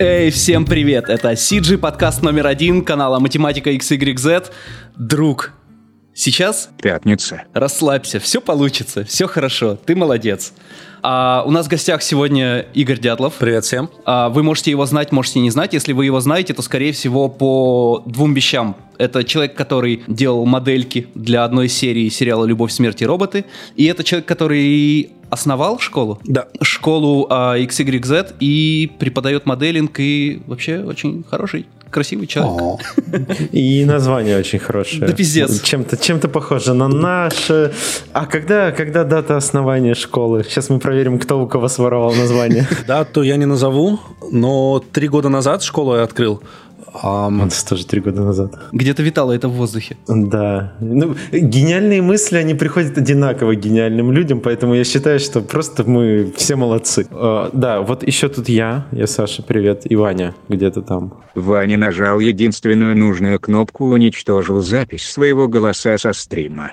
Эй, всем привет! Это CG подкаст номер один канала Математика XYZ. Друг, сейчас Пятница. расслабься, все получится, все хорошо, ты молодец. А, у нас в гостях сегодня Игорь Дятлов. Привет всем. А, вы можете его знать, можете не знать. Если вы его знаете, то, скорее всего, по двум вещам. Это человек, который делал модельки для одной серии сериала «Любовь, смерть и роботы». И это человек, который основал школу. Да. Школу а, XYZ и преподает моделинг. И вообще очень хороший, красивый человек. И название очень хорошее. Да пиздец. Чем-то чем похоже на наше. А когда, когда дата основания школы? Сейчас мы проверим, кто у кого своровал название. Дату я не назову, но три года назад школу я открыл. Ам, Это тоже три года назад. Где-то витало это в воздухе. Да. Ну, гениальные мысли, они приходят одинаково гениальным людям, поэтому я считаю, что просто мы все молодцы. Э, Да, вот еще тут я, я Саша, привет, и Ваня где-то там. Ваня нажал единственную нужную кнопку и уничтожил запись своего голоса со стрима.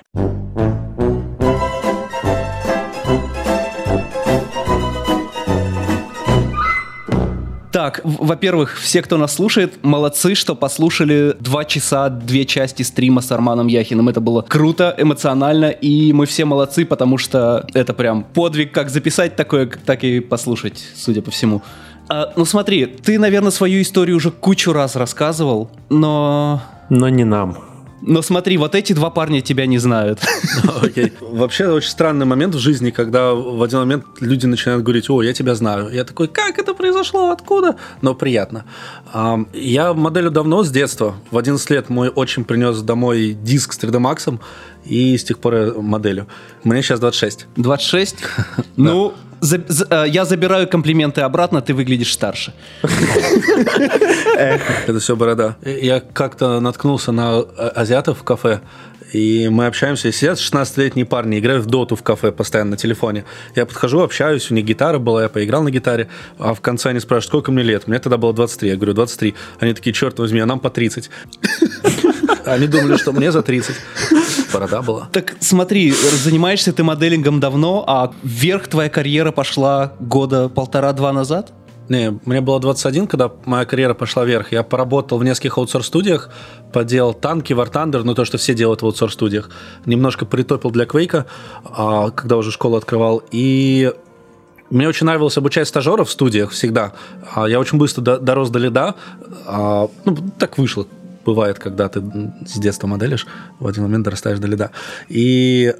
Так, во-первых, все, кто нас слушает, молодцы, что послушали два часа, две части стрима с Арманом Яхиным. Это было круто, эмоционально, и мы все молодцы, потому что это прям подвиг, как записать такое, так и послушать, судя по всему. А, ну смотри, ты, наверное, свою историю уже кучу раз рассказывал, но... Но не нам. Но смотри, вот эти два парня тебя не знают. окей. Вообще очень странный момент в жизни, когда в один момент люди начинают говорить, о, я тебя знаю. Я такой, как это произошло, откуда? Но приятно. Я моделю давно, с детства. В 11 лет мой очень принес домой диск с 3D Max, и с тех пор моделю. Мне сейчас 26. 26? Ну, за- за- э, я забираю комплименты обратно, ты выглядишь старше. Это все борода. Я как-то наткнулся на а- азиатов в кафе, и мы общаемся, сидят 16-летние парни, играют в доту в кафе постоянно на телефоне. Я подхожу, общаюсь, у них гитара была, я поиграл на гитаре, а в конце они спрашивают, сколько мне лет? Мне тогда было 23, я говорю, 23. Они такие, черт возьми, а нам по 30. Они думали, что мне за 30. Борода была. Так смотри, занимаешься ты моделингом давно, а вверх твоя карьера пошла года полтора-два назад? Не, мне было 21, когда моя карьера пошла вверх. Я поработал в нескольких аутсорс-студиях, поделал танки, War Thunder, ну то, что все делают в аутсорс-студиях. Немножко притопил для Квейка, когда уже школу открывал. И мне очень нравилось обучать стажеров в студиях всегда. А Я очень быстро до- дорос до лида. А, Ну, так вышло. Бывает, когда ты с детства моделишь, в один момент дорастаешь до лида. И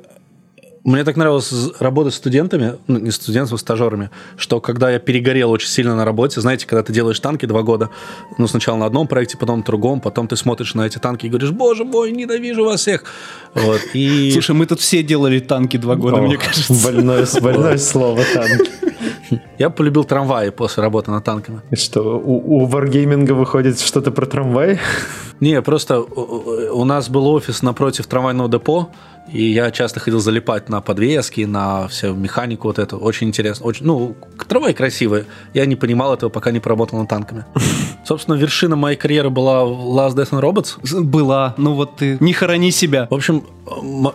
мне так нравилось работать с студентами, ну, не с студентами, а стажерами, что когда я перегорел очень сильно на работе, знаете, когда ты делаешь танки два года, ну, сначала на одном проекте, потом на другом, потом ты смотришь на эти танки и говоришь, боже мой, ненавижу вас всех. Вот, и... Слушай, мы тут все делали танки два года, мне Ох, кажется. Больное, больное слово танки. Я полюбил трамваи после работы над танками. Что, у, у Wargaming выходит что-то про трамвай? Не, просто у у нас был офис напротив трамвайного депо, и я часто ходил залипать на подвески, на всю механику вот эту. Очень интересно. Очень, ну, трамваи красивые. Я не понимал этого, пока не поработал над танками. Собственно, вершина моей карьеры была в Last Death and Robots. Была, ну вот ты, не хорони себя. В общем,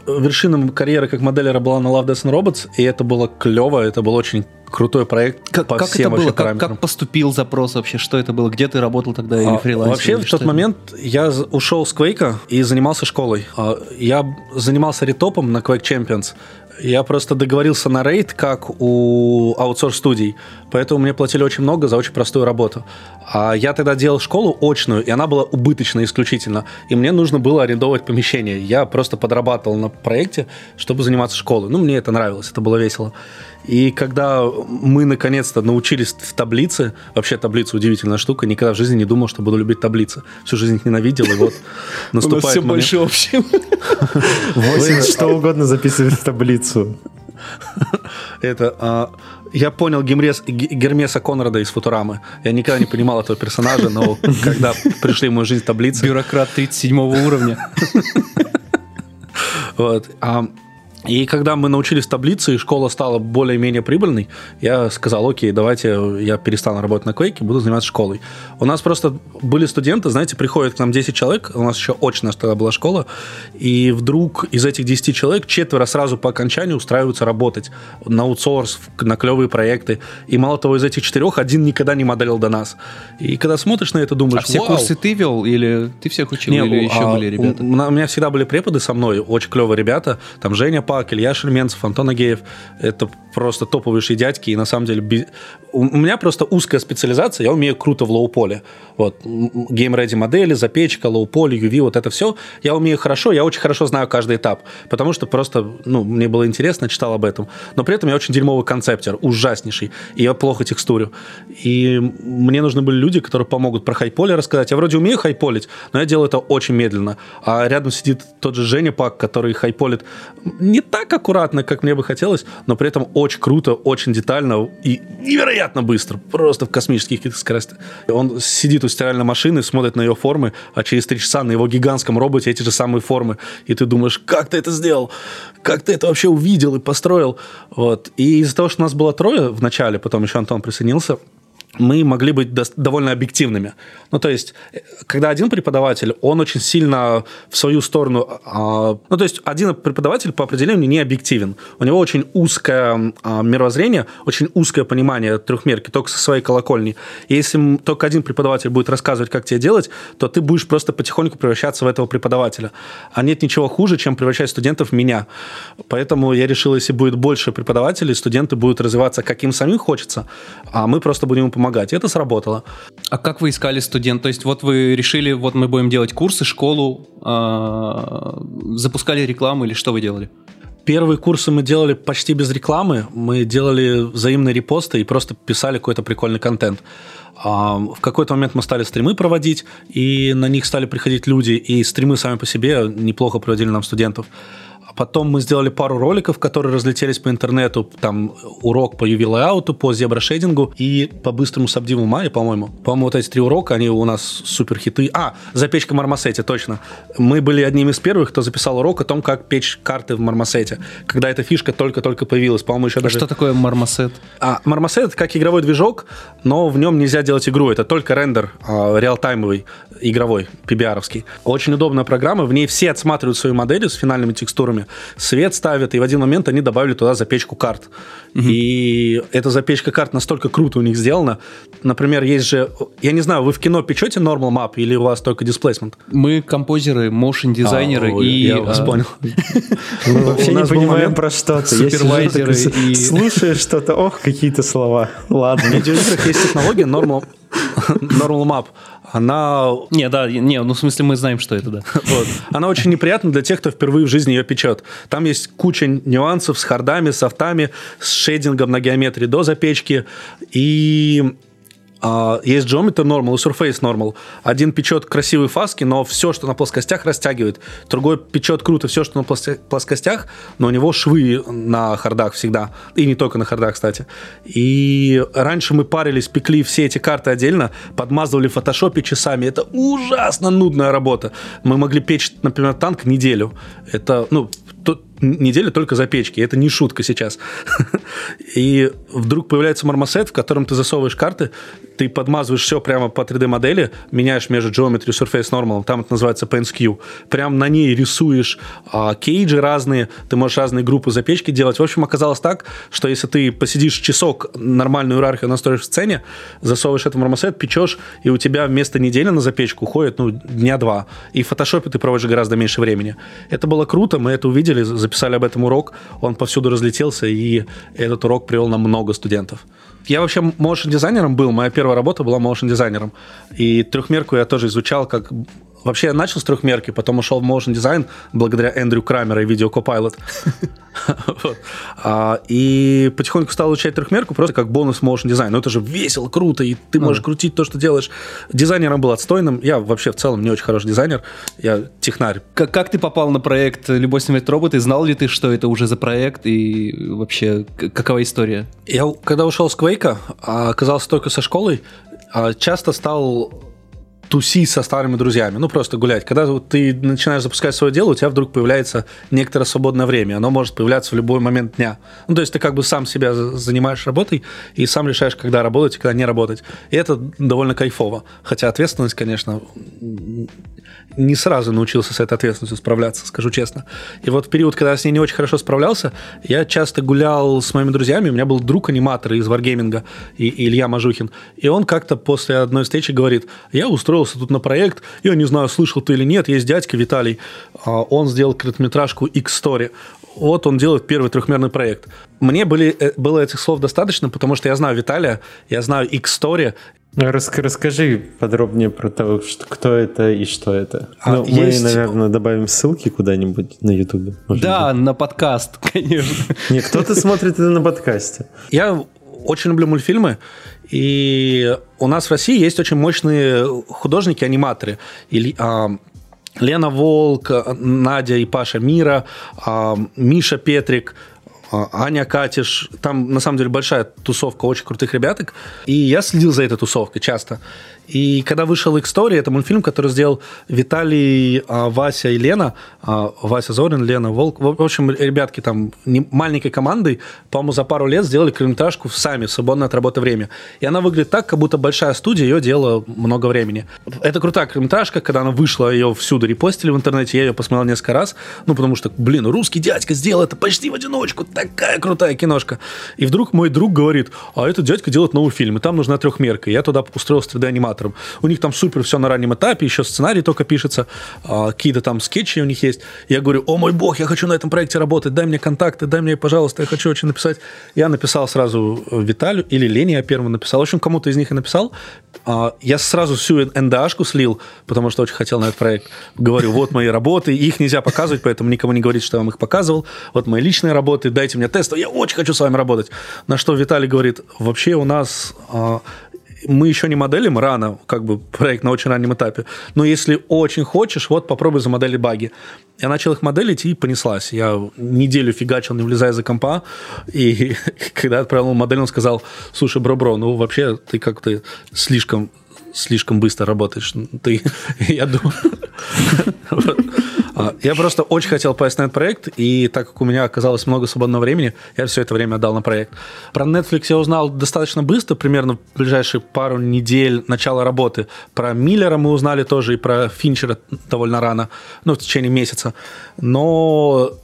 вершина карьеры как моделера была на Love, Death and Robots, и это было клево, это был очень крутой проект Как, по как всем это было? Как, как поступил запрос вообще? Что это было? Где ты работал тогда или А, фрилансер? Вообще, или в тот это? момент я ушел с Quake и занимался школой. А, Я занимался ретопом на Quake Champions. Я просто договорился на рейд, как у аутсорс-студий. Поэтому мне платили очень много за очень простую работу. А я тогда делал школу очную, и она была убыточна исключительно. И мне нужно было арендовать помещение. Я просто подрабатывал на проекте, чтобы заниматься школой. Ну, мне это нравилось, это было весело. И когда мы наконец-то научились в таблице, вообще таблица удивительная штука, никогда в жизни не думал, что буду любить таблицы. Всю жизнь их ненавидел, и вот У нас наступает все момент. больше общего. Восемь, что угодно записывать в таблицу. Это, а, я понял Гемрес- Ге- Гермеса Конрада из Футурамы. Я никогда не понимал этого персонажа, но когда пришли в мою жизнь таблицы, Бюрократ 37 уровня. вот, а, И когда мы научились таблице, и школа стала более-менее прибыльной, я сказал, окей, давайте я перестану работать на Quake буду заниматься школой. У нас просто были студенты, знаете, приходят к нам 10 человек, у нас еще очная тогда была школа, и вдруг из этих 10 человек четверо сразу по окончанию устраиваются работать на аутсорс, на клевые проекты. И мало того, из этих четырех один никогда не моделил до нас. И когда смотришь на это, думаешь, А все вау, курсы ты вел или ты всех учил, не, или у- еще а, были ребята? У, у меня всегда были преподы со мной, очень клевые ребята. Там Женя Пак, Илья Шельменцев, Антон Агеев. Это просто топовейшие дядьки. И на самом деле би- у, меня просто узкая специализация. Я умею круто в low poly. Вот. Ready модели, запечка, low poly, UV, вот это все. Я умею хорошо, я очень хорошо знаю каждый этап. Потому что просто, ну, мне было интересно, читал об этом. Но при этом я очень дерьмовый концептер, ужаснейший. И я плохо текстурю. И мне нужны были люди, которые помогут про high poly рассказать. Я вроде умею хайполить, но я делаю это очень медленно. А рядом сидит тот же Женя Пак, который хайполит не так аккуратно, как мне бы хотелось, но при этом очень круто, очень детально и невероятно быстро. Просто в космических каких-то скоростях. Он сидит у стиральной машины, смотрит на ее формы, а через три часа на его гигантском роботе эти же самые формы. И ты думаешь, как ты это сделал? Как ты это вообще увидел и построил? Вот. И из-за того, что нас было трое в начале, потом еще Антон присоединился, мы могли быть довольно объективными. Ну, то есть, э, когда один преподаватель, он очень сильно в свою сторону... а, ну, то есть, один преподаватель по определению не объективен. У него очень узкое а, мировоззрение, очень узкое понимание трехмерки, только со своей колокольни. И если только один преподаватель будет рассказывать, как тебе делать, то ты будешь просто потихоньку превращаться в этого преподавателя. А нет ничего хуже, чем превращать студентов в меня. Поэтому я решил, если будет больше преподавателей, студенты будут развиваться, как им самим хочется, а мы просто будем помогать. И это сработало. А как вы искали студент? То есть вот вы решили, вот мы будем делать курсы, школу, а, запускали рекламу или что вы делали? Первые курсы мы делали почти без рекламы. Мы делали взаимные репосты и просто писали какой-то прикольный контент. А, В какой-то момент мы стали стримы проводить, и на них стали приходить люди, и стримы сами по себе неплохо проводили нам студентов. Потом мы сделали пару роликов, которые разлетелись по интернету. Там урок по UV layout, по зебра-шейдингу и по быстрому сабдиву мае, по-моему. По-моему, вот эти три урока, они у нас супер хиты. А, запечка в мармосете, точно. Мы были одним из первых, кто записал урок о том, как печь карты в мармосете. Когда эта фишка только-только появилась. По-моему, еще А даже... что такое мармосет? А, Marmoset это как игровой движок, но в нем нельзя делать игру. Это только рендер а, реалтаймовый, игровой, PBR-овский. Очень удобная программа. В ней все отсматривают свои модели с финальными текстурами, свет ставят, и в один момент они добавили туда запечку карт. И эта запечка карт настолько круто у них сделана. Например, есть же... Я не знаю, вы в кино печете normal map или у вас только displacement? Мы композеры, моушен дизайнеры А, и... Я вас а, понял. Мы вообще не понимаем про что-то. Супервайзеры и- Слушаешь что-то, ох, какие-то слова. В Ладно. видеоиграх есть технология normal, normal map. Она Не, да, не, ну в смысле мы знаем, что это, да. Вот. Она очень неприятна для тех, кто впервые в жизни ее печет. Там есть куча нюансов с хардами, софтами, с шейдингом на геометрии до запечки. И а, есть Geometry Normal и Surface Normal. Один печет красивые фаски, но все, что на плоскостях, растягивает. Другой печет круто все, что на плоско- плоскостях, но у него швы на хардах всегда. И не только на хардах, кстати. И раньше мы парились, пекли все эти карты отдельно, подмазывали в фотошопе часами. Это ужасно нудная работа. Мы могли печь, например, танк неделю. Это, ну, то- неделю только за печки. Это не шутка сейчас. И вдруг появляется мармосет, в котором ты засовываешь карты, ты подмазываешь все прямо по 3D-модели, меняешь между Geometry Surface Normal, там это называется PNSQ. Прям на ней рисуешь а, кейджи разные, ты можешь разные группы запечки делать. В общем, оказалось так, что если ты посидишь часок, нормальную иерархию настроишь в сцене, засовываешь это в мармосет, печешь, и у тебя вместо недели на запечку уходит ну, дня два. И в фотошопе ты проводишь гораздо меньше времени. Это было круто, мы это увидели, записали об этом урок, он повсюду разлетелся, и этот урок привел нам много студентов. Я вообще моушен-дизайнером был, моя первая работа была моушен-дизайнером. И трехмерку я тоже изучал как... Вообще я начал с трехмерки, потом ушел в motion дизайн благодаря Эндрю Крамера и видео Copilot. А, И потихоньку стал изучать трехмерку просто как бонус motion дизайн. Ну это же весело, круто, и ты можешь крутить то, что делаешь. Дизайнером был отстойным. Я вообще в целом не очень хороший дизайнер. Я технарь. Как, как ты попал на проект «Любовь смерть роботы»? Знал ли ты, что это уже за проект? И вообще, какова история? Я когда ушел с Квейка, оказался только со школой, а часто стал тусить со старыми друзьями, ну просто гулять. Когда ты начинаешь запускать свое дело, у тебя вдруг появляется некоторое свободное время, оно может появляться в любой момент дня. Ну то есть ты как бы сам себя занимаешь работой и сам решаешь, когда работать и когда не работать. И это довольно кайфово. Хотя ответственность, конечно, не сразу научился с этой ответственностью справляться, скажу честно. И вот в период, когда я с ней не очень хорошо справлялся, я часто гулял с моими друзьями, у меня был друг аниматор из Wargaming, и, и Илья Мажухин, и он как-то после одной встречи говорит, я устроился тут на проект, я не знаю, слышал ты или нет, есть дядька Виталий, а, он сделал короткометражку X-Story, вот он делает первый трехмерный проект. Мне были, э, было этих слов достаточно, потому что я знаю Виталия, я знаю X-Story, расскажи подробнее про то, что, кто это и что это. А, ну, есть... Мы, наверное, добавим ссылки куда-нибудь на Ютубе. Да, быть. на подкаст, конечно. Не, кто-то смотрит это на подкасте. Я очень люблю мультфильмы, и у нас в России есть очень мощные художники-аниматоры. Или, а, Лена Волк, Надя и Паша Мира, а, Миша Петрик – Аня Катиш, там на самом деле большая тусовка очень крутых ребяток, и я следил за этой тусовкой часто. И когда вышел их Story, это мультфильм, который сделал Виталий, а, Вася и Лена, а, Вася Зорин, Лена Волк. В общем, ребятки там маленькой командой, по-моему, за пару лет сделали короткометражку сами, в свободное от работы время. И она выглядит так, как будто большая студия ее делала много времени. Это крутая короткометражка, когда она вышла, ее всюду репостили в интернете, я ее посмотрел несколько раз, ну, потому что, блин, русский дядька сделал это почти в одиночку, такая крутая киношка. И вдруг мой друг говорит, а этот дядька делает новый фильм, и там нужна трехмерка. Я туда устроился 3D-аниматор аниматором. У них там супер все на раннем этапе, еще сценарий только пишется, а, какие-то там скетчи у них есть. Я говорю, о мой бог, я хочу на этом проекте работать, дай мне контакты, дай мне, пожалуйста, я хочу очень написать. Я написал сразу Виталию, или Лене я первым написал, в общем, кому-то из них я написал. А, я сразу всю НДАшку слил, потому что очень хотел на этот проект. Говорю, вот мои работы, их нельзя показывать, поэтому никому не говорите, что я вам их показывал. Вот мои личные работы, дайте мне тест, я очень хочу с вами работать. На что Виталий говорит, вообще у нас а, мы еще не моделим рано, как бы проект на очень раннем этапе, но если очень хочешь, вот попробуй замоделить баги. Я начал их моделить и понеслась. Я неделю фигачил, не влезая за компа, и когда отправил модель, он сказал, слушай, бро-бро, ну вообще ты как-то слишком слишком быстро работаешь. Ты, я думаю... А, я просто очень хотел попасть на этот проект, и так как у меня оказалось много свободного времени, я все это время отдал на проект. Про Netflix я узнал достаточно быстро, примерно в ближайшие пару недель начала работы. Про Миллера мы узнали тоже, и про Финчера довольно рано, ну, в течение месяца. Но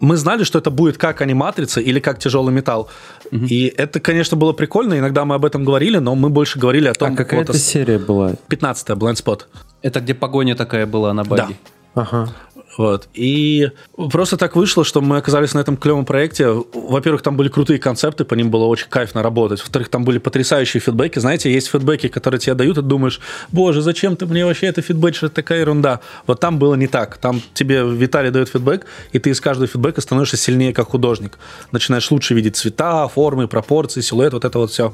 мы знали, что это будет как аниматрица или как тяжелый металл. Угу. И это, конечно, было прикольно. Иногда мы об этом говорили, но мы больше говорили о том... А какая это серия была? 15-я, Blind Spot. Это где погоня такая была на баге? Да. Ага. Вот. И просто так вышло, что мы оказались на этом клевом проекте. Во-первых, там были крутые концепты, по ним было очень кайфно работать. Во-вторых, там были потрясающие фидбэки. Знаете, есть фидбэки, которые тебе дают, и думаешь, боже, зачем ты мне вообще это фидбэчишь, это такая ерунда. Вот там было не так. Там тебе Виталий дает фидбэк, и ты из каждого фидбэка становишься сильнее как художник. Начинаешь лучше видеть цвета, формы, пропорции, силуэт, вот это вот все.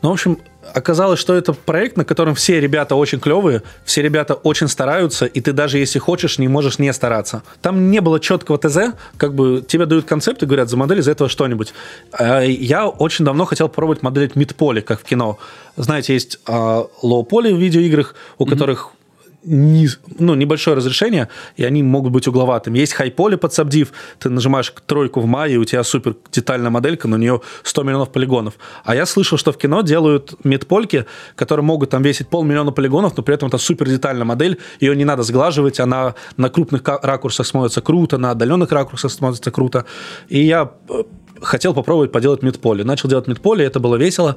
Ну, в общем, оказалось, что это проект, на котором все ребята очень клевые, все ребята очень стараются, и ты даже если хочешь, не можешь не стараться. Там не было четкого ТЗ, как бы тебе дают концепт и говорят, замодели из этого что-нибудь. А я очень давно хотел попробовать моделить мидполи, как в кино. Знаете, есть а, лоу-поли в видеоиграх, у mm-hmm. которых низ, ну, небольшое разрешение, и они могут быть угловатыми. Есть хайполи под сабдив, ты нажимаешь тройку в мае, и у тебя супер детальная моделька, но у нее 100 миллионов полигонов. А я слышал, что в кино делают медпольки, которые могут там весить полмиллиона полигонов, но при этом это супер детальная модель, ее не надо сглаживать, она на крупных ракурсах смотрится круто, на отдаленных ракурсах смотрится круто. И я э, хотел попробовать поделать медполе. Начал делать медполе, это было весело.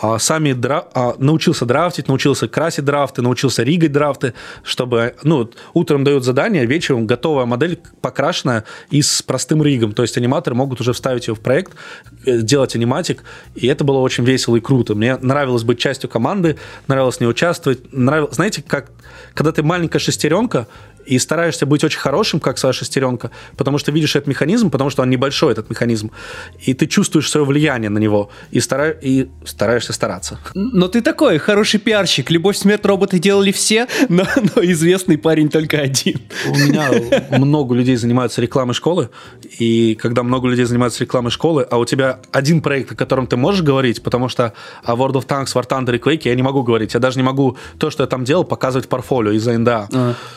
А, сами дра... а, научился драфтить, научился красить драфты, научился ригать драфты, чтобы, ну, утром дают задание, вечером готовая модель покрашенная и с простым ригом. То есть аниматоры могут уже вставить ее в проект, э, делать аниматик, и это было очень весело и круто. Мне нравилось быть частью команды, нравилось не участвовать. Нравилось, знаете, как когда ты маленькая шестеренка, и стараешься быть очень хорошим, как своя шестеренка, потому что видишь этот механизм, потому что он небольшой, этот механизм, и ты чувствуешь свое влияние на него, и, стара... и стараешься стараться. Но ты такой хороший пиарщик. Любовь, смерть, роботы делали все, но, но известный парень только один. У меня много людей занимаются рекламой школы, и когда много людей занимаются рекламой школы, а у тебя один проект, о котором ты можешь говорить, потому что о World of Tanks, War Thunder и Quake я не могу говорить. Я даже не могу то, что я там делал, показывать портфолио из-за НДА.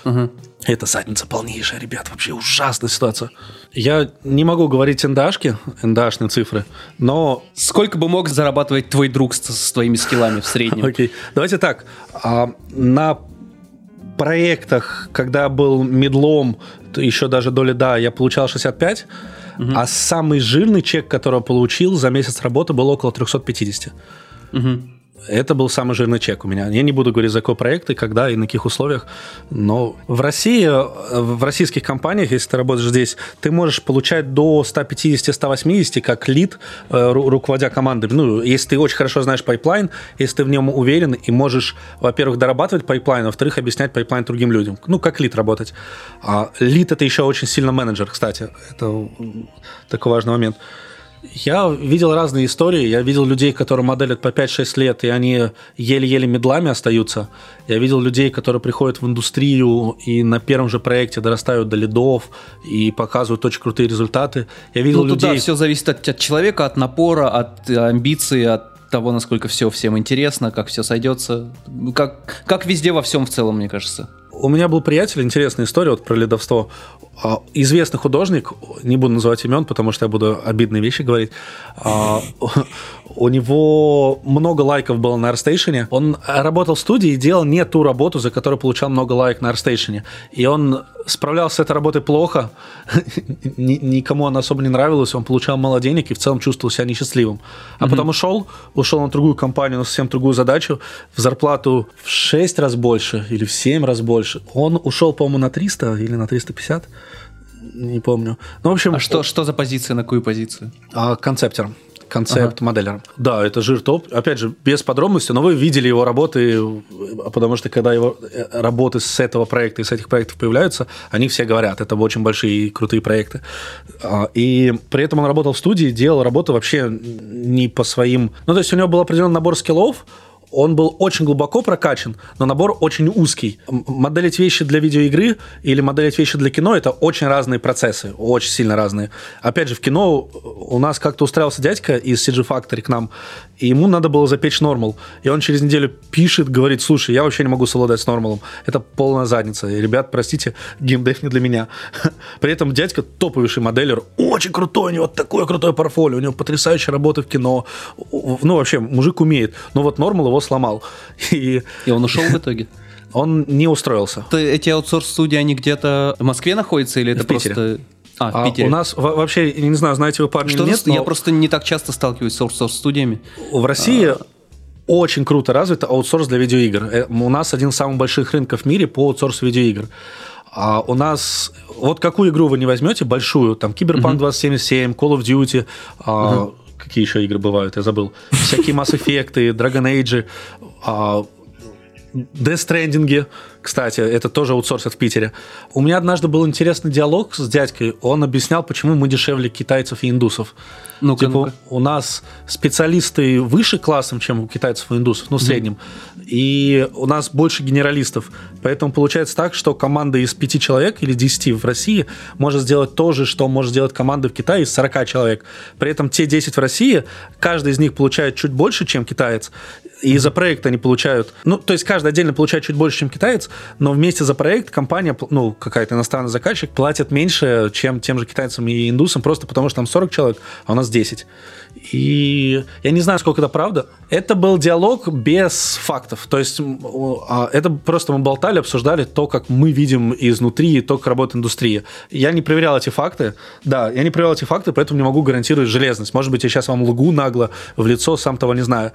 Ага. Это задница полнейшая, ребят, вообще ужасная ситуация. Я не могу говорить НДАшки, НДАшные цифры, но... Сколько бы мог зарабатывать твой друг с, с твоими скиллами в среднем? Окей, okay. давайте так. А, на проектах, когда был медлом, еще даже до лида, я получал 65, угу. а самый жирный чек, который получил за месяц работы, был около 350. Угу. Это был самый жирный чек у меня. Я не буду говорить, за какой проект и когда и на каких условиях, но в России, в российских компаниях, если ты работаешь здесь, ты можешь получать до 150-180 как lead, э, руководя командой. Ну, если ты очень хорошо знаешь pipeline, если ты в нем уверен и можешь, во-первых, дорабатывать pipeline, во-вторых, объяснять pipeline другим людям. Ну, как lead работать. А lead это еще очень сильно менеджер, кстати. Это такой важный момент. Я видел разные истории. Я видел людей, которые моделят по 5-6 лет, и они еле-еле медлами остаются. Я видел людей, которые приходят в индустрию и на первом же проекте дорастают до лидов и показывают очень крутые результаты. Я видел ну, людей... Да, все зависит от, от человека, от напора, от амбиций, от того, насколько все всем интересно, как все сойдется. Как, как везде во всем в целом, мне кажется. У меня был приятель, интересная история вот про лидовство. А, известный художник, не буду называть имен, потому что я буду обидные вещи говорить. А, у него много лайков было на AirStation. Он работал в студии и делал не ту работу, за которую получал много лайк на AirStation. И он справлялся с этой работой плохо, никому она особо не нравилась, он получал мало денег и в целом чувствовал себя несчастливым. А mm-hmm. потом ушел, ушел на другую компанию, на совсем другую задачу, в зарплату в 6 раз больше или в 7 раз больше. Он ушел, по-моему, на 300 или на 350 не помню. Ну, в общем, а что, что за позиция, на какую позицию? А, концептером концепт ага. Да, это жир топ. Опять же, без подробностей, но вы видели его работы, потому что когда его э, работы с этого проекта и с этих проектов появляются, они все говорят, это очень большие и крутые проекты. А, и при этом он работал в студии, делал работу вообще не по своим... Ну, то есть у него был определенный набор скиллов, он был очень глубоко прокачан, но набор очень узкий. Моделить вещи для видеоигры или моделить вещи для кино – это очень разные процессы, очень сильно разные. Опять же, в кино у нас как-то устраивался дядька из CG Factory к нам, и ему надо было запечь нормал. И он через неделю пишет, говорит, слушай, я вообще не могу совладать с нормалом. Это полная задница. И, ребят, простите, геймдев не для меня. При этом дядька топовейший моделер, очень крутой, у него такое крутое портфолио, у него потрясающая работа в кино. Ну, вообще, мужик умеет. Но вот нормал его сломал. И, и он ушел в итоге? Он не устроился. Эти аутсорс-студии, они где-то в Москве находятся или это в просто... А, в а Питере. у нас вообще, не знаю, знаете вы парни Что или нет, но... Я просто не так часто сталкиваюсь с аутсорс-студиями. В России а... очень круто развит аутсорс для видеоигр. Э, у нас один из самых больших рынков в мире по аутсорсу видеоигр. А у нас, вот какую игру вы не возьмете, большую, там, Киберпанк 2077, Call of Duty, uh-huh. Какие еще игры бывают, я забыл, всякие Mass Effect, Dragon Age, а, Death Stranding, кстати, это тоже аутсорсят в Питере. У меня однажды был интересный диалог с дядькой. Он объяснял, почему мы дешевле китайцев и индусов. Ну типа, ну у нас специалисты выше классом, чем у китайцев и индусов, ну, в среднем. Mm. И у нас больше генералистов. Поэтому получается так, что команда из пяти человек или десяти в России может сделать то же, что может сделать команда в Китае из 40 человек. При этом те 10 в России, каждый из них получает чуть больше, чем китаец. И за проект они получают... Ну, то есть каждый отдельно получает чуть больше, чем китаец, но вместе за проект компания, ну, какая-то иностранный заказчик, платит меньше, чем тем же китайцам и индусам, просто потому что там 40 человек, а у нас 10. И я не знаю, сколько это правда. Это был диалог без фактов. То есть а, это просто мы болтали, обсуждали то, как мы видим изнутри, то, как работает индустрия. Я не проверял эти факты. Да, я не проверял эти факты, поэтому не могу гарантировать железность. Может быть, я сейчас вам лгу нагло в лицо, сам того не знаю.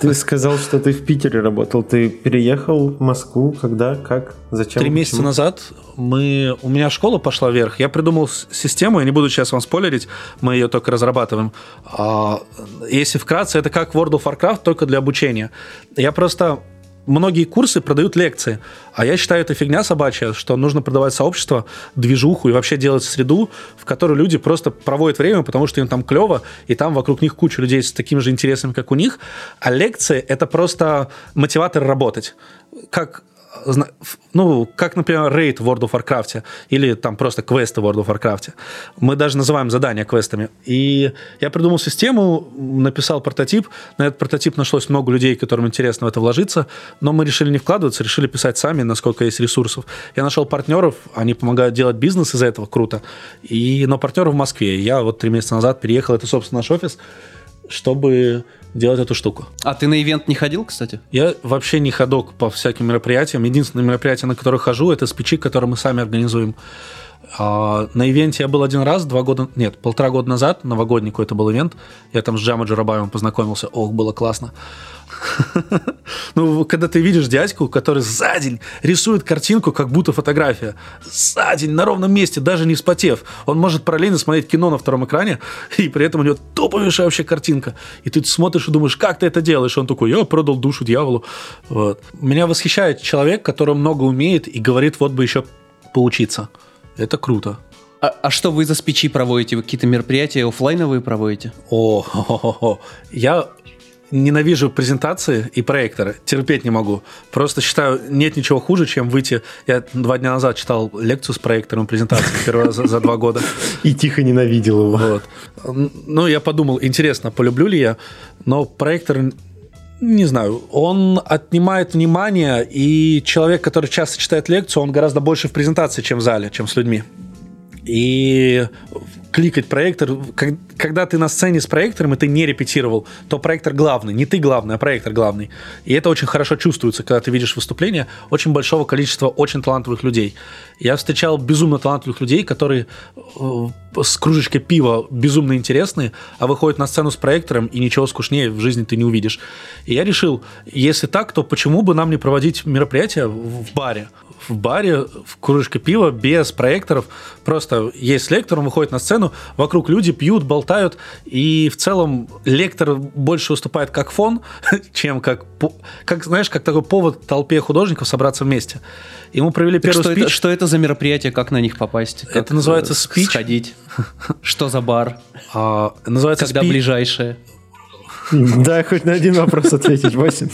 Ты сказал, что ты в Питере работал. Ты переехал в Москву? Когда? Как? Зачем? Три месяца назад мы... у меня школа пошла вверх. Я придумал систему, я не буду сейчас вам спойлерить, мы ее только разрабатываем. А, если вкратце, это как World of Warcraft, только для обучения. Я просто многие курсы продают лекции, а я считаю, это фигня собачья, что нужно продавать сообщество, движуху и вообще делать среду, в которой люди просто проводят время, потому что им там клево, и там вокруг них куча людей с такими же интересами, как у них, а лекции — это просто мотиватор работать. Как ну, как, например, рейд в World of Warcraft или там просто квесты в World of Warcraft. Мы даже называем задания квестами. И я придумал систему, написал прототип. На этот прототип нашлось много людей, которым интересно в это вложиться, но мы решили не вкладываться, решили писать сами, насколько есть ресурсов. Я нашел партнеров, они помогают делать бизнес из этого, круто. И, но партнеры в Москве. Я вот три месяца назад переехал, это, собственно, наш офис, чтобы делать эту штуку. А ты на ивент не ходил, кстати? Я вообще не ходок по всяким мероприятиям. Единственное мероприятие, на которое хожу, это спичи, которые мы сами организуем. А, на ивенте я был один раз, два года, нет, полтора года назад, новогодний какой-то был ивент. Я там с Джама Джарабаевым познакомился. Ох, было классно. Ну, когда ты видишь дядьку, который за день рисует картинку, как будто фотография. За день, на ровном месте, даже не вспотев. Он может параллельно смотреть кино на втором экране, и при этом у него топовейшая вообще картинка. И ты смотришь и думаешь, как ты это делаешь? Он такой, я продал душу дьяволу. Меня восхищает человек, который много умеет и говорит, вот бы еще поучиться. Это круто. А, а что вы за спичи проводите? Вы какие-то мероприятия офлайновые проводите? О, хо -хо -хо. я ненавижу презентации и проекторы. Терпеть не могу. Просто считаю, нет ничего хуже, чем выйти... Я два дня назад читал лекцию с проектором презентации первый раз за, два года. И тихо ненавидел его. Ну, я подумал, интересно, полюблю ли я, но проектор не знаю, он отнимает внимание, и человек, который часто читает лекцию, он гораздо больше в презентации, чем в зале, чем с людьми. И кликать проектор. Когда ты на сцене с проектором, и ты не репетировал, то проектор главный. Не ты главный, а проектор главный. И это очень хорошо чувствуется, когда ты видишь выступление очень большого количества очень талантливых людей. Я встречал безумно талантливых людей, которые э, с кружечкой пива безумно интересные, а выходят на сцену с проектором, и ничего скучнее в жизни ты не увидишь. И я решил, если так, то почему бы нам не проводить мероприятия в баре? в баре, в кружке пива, без проекторов. Просто есть лектор, он выходит на сцену, вокруг люди пьют, болтают, и в целом лектор больше выступает как фон, чем как, как знаешь, как такой повод толпе художников собраться вместе. И мы провели первый что спич. Это, что это за мероприятие, как на них попасть? Как это называется спич. Сходить. Что за бар? А, называется Когда спич. ближайшее? Да, хоть на один вопрос ответить, Васин.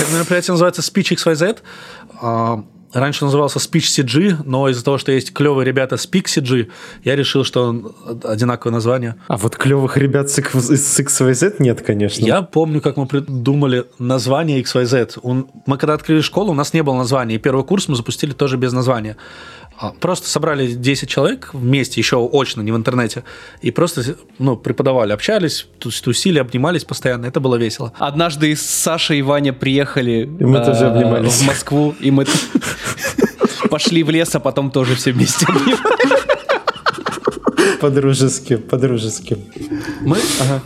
Это мероприятие называется Speech XYZ. Раньше назывался Speech CG, но из-за того, что есть клевые ребята с CG, я решил, что одинаковое название. А вот клевых ребят с XYZ нет, конечно. Я помню, как мы придумали название XYZ. Мы когда открыли школу, у нас не было названия. И первый курс мы запустили тоже без названия. А, просто собрали 10 человек вместе, еще очно, не в интернете, и просто ну, преподавали, общались, тусили, обнимались постоянно. Это было весело. Однажды Саша и Ваня приехали и мы тоже а, обнимались. в Москву, и мы пошли в лес, а потом тоже все вместе обнимались. По-дружески, по-дружески. Мы ага.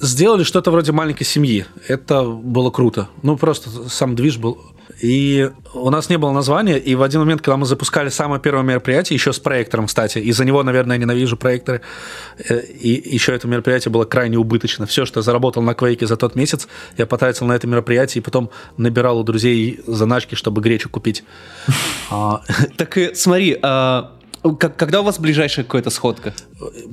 сделали что-то вроде маленькой семьи. Это было круто. Ну, просто сам движ был и у нас не было названия, и в один момент, когда мы запускали самое первое мероприятие, еще с проектором, кстати, из-за него, наверное, я ненавижу проекторы, э, и еще это мероприятие было крайне убыточно. Все, что я заработал на Квейке за тот месяц, я потратил на это мероприятие, и потом набирал у друзей заначки, чтобы гречу купить. А, так смотри, а, когда у вас ближайшая какая-то сходка?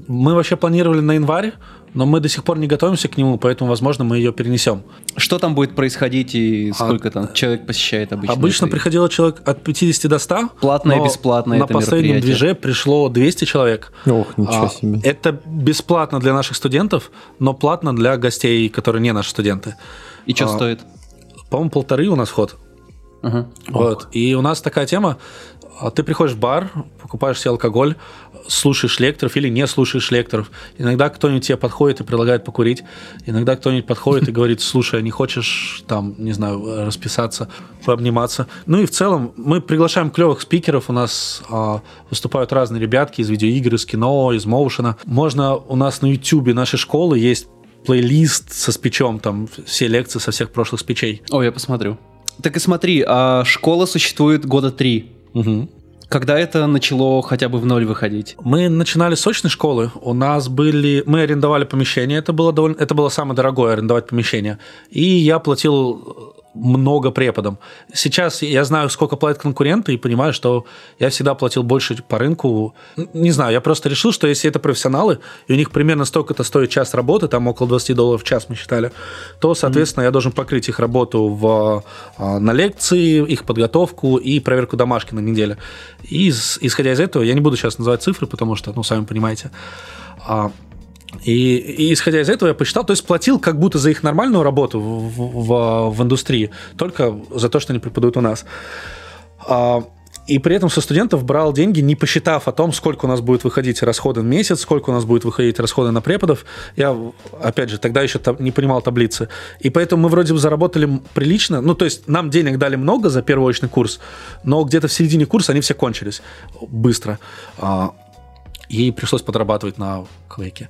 Мы вообще планировали на январь, но мы до сих пор не готовимся к нему, поэтому, возможно, мы ее перенесем. Что там будет происходить и сколько а, там человек посещает обычно? Обычно это... приходило человек от 50 до 100. Платное и бесплатное На последнем движе пришло 200 человек. Ох, ничего а, себе. Это бесплатно для наших студентов, но платно для гостей, которые не наши студенты. И что а, стоит? По-моему, полторы у нас вход. Uh-huh. Вот. И у нас такая тема, а ты приходишь в бар, покупаешь себе алкоголь, слушаешь лекторов или не слушаешь лекторов. Иногда кто-нибудь тебе подходит и предлагает покурить. Иногда кто-нибудь подходит и говорит, слушай, а не хочешь там, не знаю, расписаться, пообниматься. Ну и в целом мы приглашаем клевых спикеров. У нас а, выступают разные ребятки из видеоигр, из кино, из моушена. Можно у нас на YouTube нашей школы есть плейлист со спичом, там все лекции со всех прошлых спичей. О, я посмотрю. Так и смотри, а школа существует года три. Угу. Когда это начало хотя бы в ноль выходить? Мы начинали с очной школы. У нас были... Мы арендовали помещение. Это было, довольно... это было самое дорогое арендовать помещение. И я платил много преподам. Сейчас я знаю, сколько платят конкуренты, и понимаю, что я всегда платил больше по рынку. Не знаю, я просто решил, что если это профессионалы, и у них примерно столько-то стоит час работы, там около 20 долларов в час мы считали, то, соответственно, mm-hmm. я должен покрыть их работу в, а, на лекции, их подготовку и проверку домашки на неделе. И исходя из этого, я не буду сейчас называть цифры, потому что, ну, сами понимаете, а, и, и исходя из этого я посчитал, то есть платил как будто за их нормальную работу в, в, в индустрии, только за то, что они преподают у нас. А, и при этом со студентов брал деньги, не посчитав о том, сколько у нас будет выходить расходы в месяц, сколько у нас будет выходить расходы на преподов. Я, опять же, тогда еще не понимал таблицы. И поэтому мы вроде бы заработали прилично. Ну, то есть нам денег дали много за первый очный курс, но где-то в середине курса они все кончились быстро. Ей пришлось подрабатывать на квейке.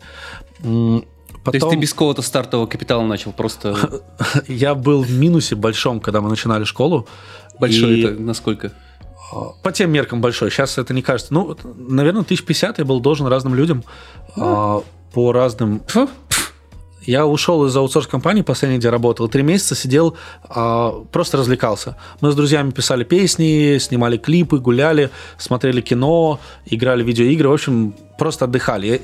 Потом... То есть ты без какого-то стартового капитала начал просто... Я был в минусе большом, когда мы начинали школу. Большой и... это насколько? По тем меркам большой. Сейчас это не кажется. Ну, наверное, 1050 я был должен разным людям а, по разным... Фу. Я ушел из аутсорс-компании, последний, где работал, три месяца сидел, а, просто развлекался. Мы с друзьями писали песни, снимали клипы, гуляли, смотрели кино, играли в видеоигры, в общем, просто отдыхали.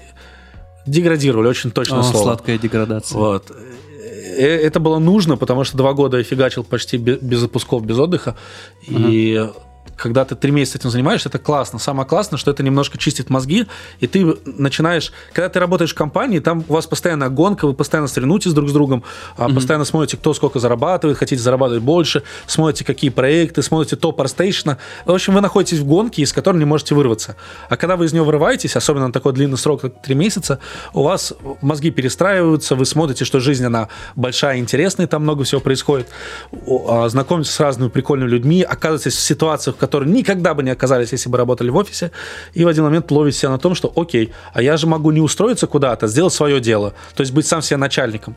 Деградировали, очень точно О, слово. Сладкая деградация. Вот. Э, это было нужно, потому что два года я фигачил почти без запусков, без отдыха. Uh-huh. И когда ты три месяца этим занимаешься, это классно. Самое классное, что это немножко чистит мозги, и ты начинаешь... Когда ты работаешь в компании, там у вас постоянная гонка, вы постоянно соревнуетесь друг с другом, mm-hmm. постоянно смотрите, кто сколько зарабатывает, хотите зарабатывать больше, смотрите, какие проекты, смотрите топ Арстейшна. В общем, вы находитесь в гонке, из которой не можете вырваться. А когда вы из нее вырываетесь, особенно на такой длинный срок, как три месяца, у вас мозги перестраиваются, вы смотрите, что жизнь, она большая, интересная, там много всего происходит, а, знакомитесь с разными прикольными людьми, оказываетесь в ситуациях, которые никогда бы не оказались, если бы работали в офисе, и в один момент ловить себя на том, что окей, а я же могу не устроиться куда-то, сделать свое дело, то есть быть сам себе начальником.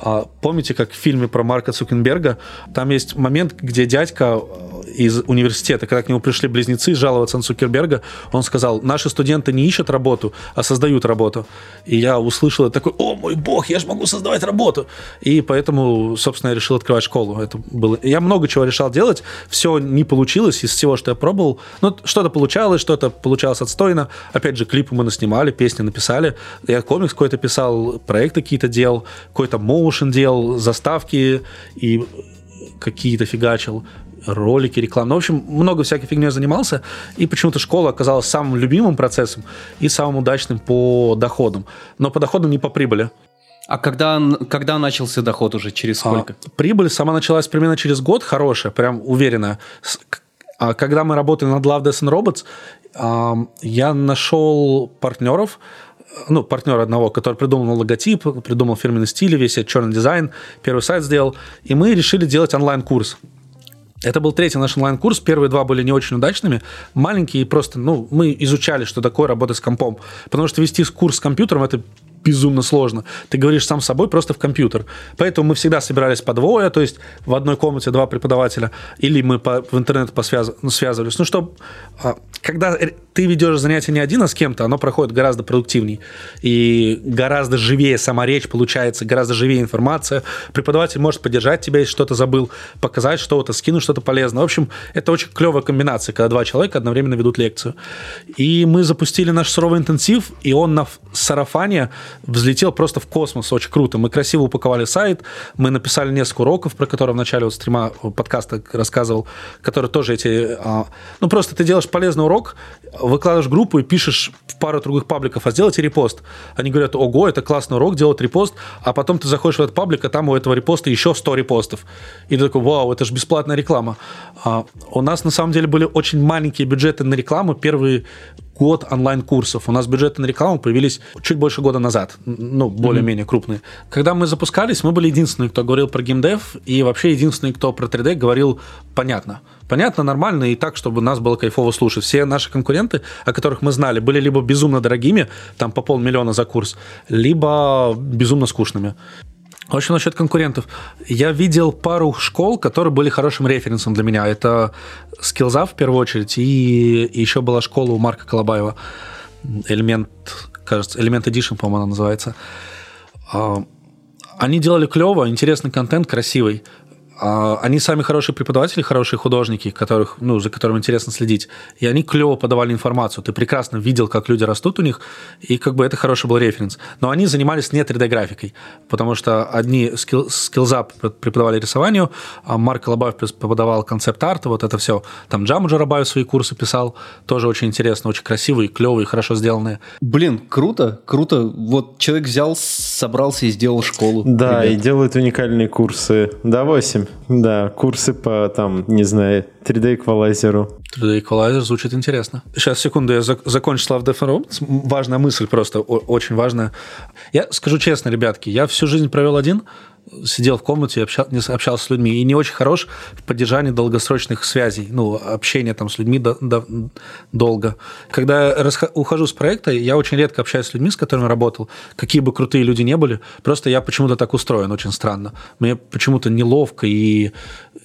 А помните, как в фильме про Марка Цукенберга, там есть момент, где дядька из университета, когда к нему пришли близнецы жаловаться на Цукерберга, он сказал, наши студенты не ищут работу, а создают работу. И я услышал такой, о мой бог, я же могу создавать работу. И поэтому, собственно, я решил открывать школу. Это было... Я много чего решал делать, все не получилось из всего, что я пробовал. Ну, что-то получалось, что-то получалось отстойно. Опять же, клипы мы наснимали, песни написали. Я комикс какой-то писал, проекты какие-то делал, какой-то моушен делал, заставки и какие-то фигачил ролики, реклама. Ну, в общем, много всякой фигней занимался, и почему-то школа оказалась самым любимым процессом и самым удачным по доходам. Но по доходам не по прибыли. А когда, когда начался доход уже? Через а, сколько? А, прибыль сама началась примерно через год, хорошая, прям уверенная. А когда мы работали над Love, Death and Robots, я нашел партнеров, ну, партнера одного, который придумал логотип, придумал фирменный стиль, весь этот черный дизайн, первый сайт сделал, и мы решили делать онлайн-курс. Это был третий наш онлайн-курс. Первые два были не очень удачными. Маленькие, просто, ну, мы изучали, что такое работать с компом. Потому что вести курс с компьютером – это безумно сложно. Ты говоришь сам собой просто в компьютер. Поэтому мы всегда собирались по двое, то есть в одной комнате два преподавателя, или мы по, в интернет посвяз, ну, связывались. Ну, что, а, когда ты ведешь занятие не один, а с кем-то, оно проходит гораздо продуктивнее. И гораздо живее сама речь получается, гораздо живее информация. Преподаватель может поддержать тебя, если что-то забыл, показать что-то, скинуть что-то полезное. В общем, это очень клевая комбинация, когда два человека одновременно ведут лекцию. И мы запустили наш суровый интенсив, и он на сарафане взлетел просто в космос, очень круто. Мы красиво упаковали сайт, мы написали несколько уроков, про которые в начале вот стрима э, подкаста рассказывал, которые тоже эти... А, ну, просто ты делаешь полезный урок, выкладываешь группу и пишешь в пару других пабликов, а сделайте репост. Они говорят, ого, это классный урок, делать репост, а потом ты заходишь в этот паблик, а там у этого репоста еще 100 репостов. И ты такой, вау, это же бесплатная реклама. А, у нас на самом деле были очень маленькие бюджеты на рекламу. Первые год онлайн-курсов. У нас бюджеты на рекламу появились чуть больше года назад, ну, более-менее mm-hmm. крупные. Когда мы запускались, мы были единственные, кто говорил про геймдев, и вообще единственные, кто про 3D говорил понятно. Понятно, нормально, и так, чтобы нас было кайфово слушать. Все наши конкуренты, о которых мы знали, были либо безумно дорогими, там по полмиллиона за курс, либо безумно скучными. В общем, насчет конкурентов. Я видел пару школ, которые были хорошим референсом для меня. Это Skills'Up в первую очередь, и еще была школа у Марка Колобаева. Элемент, кажется, Элемент Edition, по-моему, она называется. А, они делали клево, интересный контент, красивый. А, они сами хорошие преподаватели, хорошие художники, которых, ну, за которыми интересно следить. И они клево подавали информацию. Ты прекрасно видел, как люди растут у них, и как бы это хороший был референс. Но они занимались не 3D-графикой, потому что одни скилл, скиллзап преподавали рисованию, а Марк Лобаев преподавал концепт-арт, вот это все. Там Джаму Джарабаев свои курсы писал, тоже очень интересно, очень красивые, клевые, хорошо сделанные. Блин, круто, круто. Вот человек взял, собрался и сделал школу. Да, ребят. и делает уникальные курсы. Да, 8. Да, курсы по, там, не знаю, 3D эквалайзеру. 3D эквалайзер звучит интересно. Сейчас, секунду, я зак- закончу Слав Дефером. Важная мысль просто, очень важная. Я скажу честно, ребятки, я всю жизнь провел один, сидел в комнате, общал, не общался с людьми, и не очень хорош в поддержании долгосрочных связей, ну, общения там с людьми до, до, долго. Когда я ухожу с проекта, я очень редко общаюсь с людьми, с которыми работал, какие бы крутые люди не были, просто я почему-то так устроен, очень странно. Мне почему-то неловко и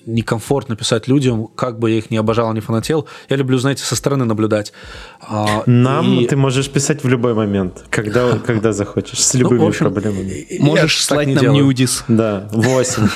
некомфортно писать людям, как бы я их не обожал, не фанател. Я люблю, знаете, со стороны наблюдать. А, Нам и... ты можешь писать в любой момент, когда, когда захочешь, с любыми ну, общем, проблемами. Можешь слать нам нюдис. Да, 8.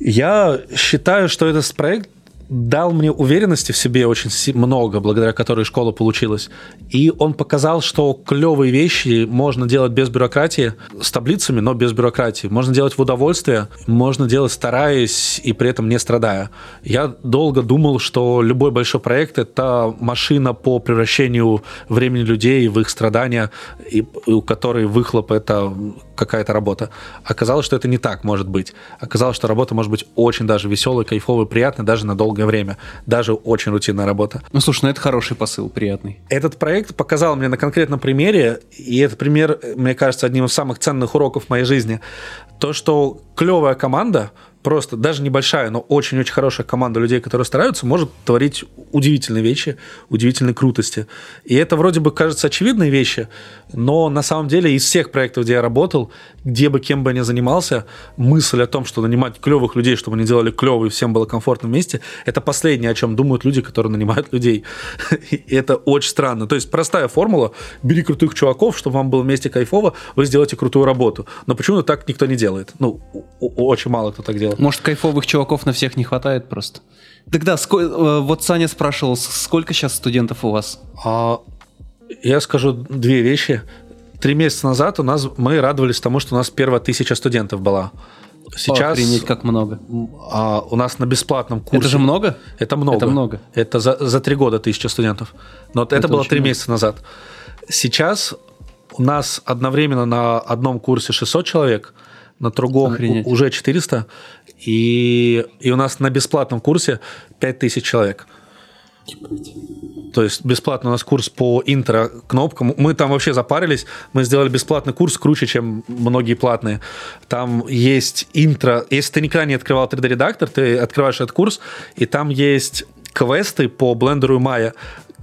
Я считаю, что этот проект дал мне уверенности в себе очень много, благодаря которой школа получилась. И он показал, что клевые вещи можно делать без бюрократии, с таблицами, но без бюрократии. Можно делать в удовольствие, можно делать стараясь и при этом не страдая. Я долго думал, что любой большой проект — это машина по превращению времени людей в их страдания, и у которой выхлоп — это какая-то работа. Оказалось, что это не так может быть. Оказалось, что работа может быть очень даже веселой, кайфовой, приятной, даже на долгое время. Даже очень рутинная работа. Ну, слушай, ну это хороший посыл, приятный. Этот проект показал мне на конкретном примере, и этот пример, мне кажется, одним из самых ценных уроков в моей жизни, то, что клевая команда просто даже небольшая, но очень-очень хорошая команда людей, которые стараются, может творить удивительные вещи, удивительные крутости. И это вроде бы кажется очевидные вещи, но на самом деле из всех проектов, где я работал, где бы кем бы я ни занимался, мысль о том, что нанимать клевых людей, чтобы они делали клевые, всем было комфортно вместе, это последнее, о чем думают люди, которые нанимают людей. И это очень странно. То есть простая формула, бери крутых чуваков, чтобы вам было вместе кайфово, вы сделаете крутую работу. Но почему так никто не делает? Ну, очень мало кто так делает. Может, кайфовых чуваков на всех не хватает просто? Тогда э, вот Саня спрашивал, сколько сейчас студентов у вас? А, я скажу две вещи. Три месяца назад у нас мы радовались тому, что у нас первая тысяча студентов была. Сейчас Охренеть, как много. А, у нас на бесплатном курсе. Это же много? Это много. Это много. Это за, за три года тысяча студентов. Но это, это было три месяца назад. Сейчас у нас одновременно на одном курсе 600 человек, на другом Охренеть. уже 400, и, и у нас на бесплатном курсе 5000 человек. То есть бесплатно у нас курс по интро-кнопкам. Мы там вообще запарились. Мы сделали бесплатный курс круче, чем многие платные. Там есть интро. Если ты никогда не открывал 3D-редактор, ты открываешь этот курс, и там есть квесты по блендеру Maya.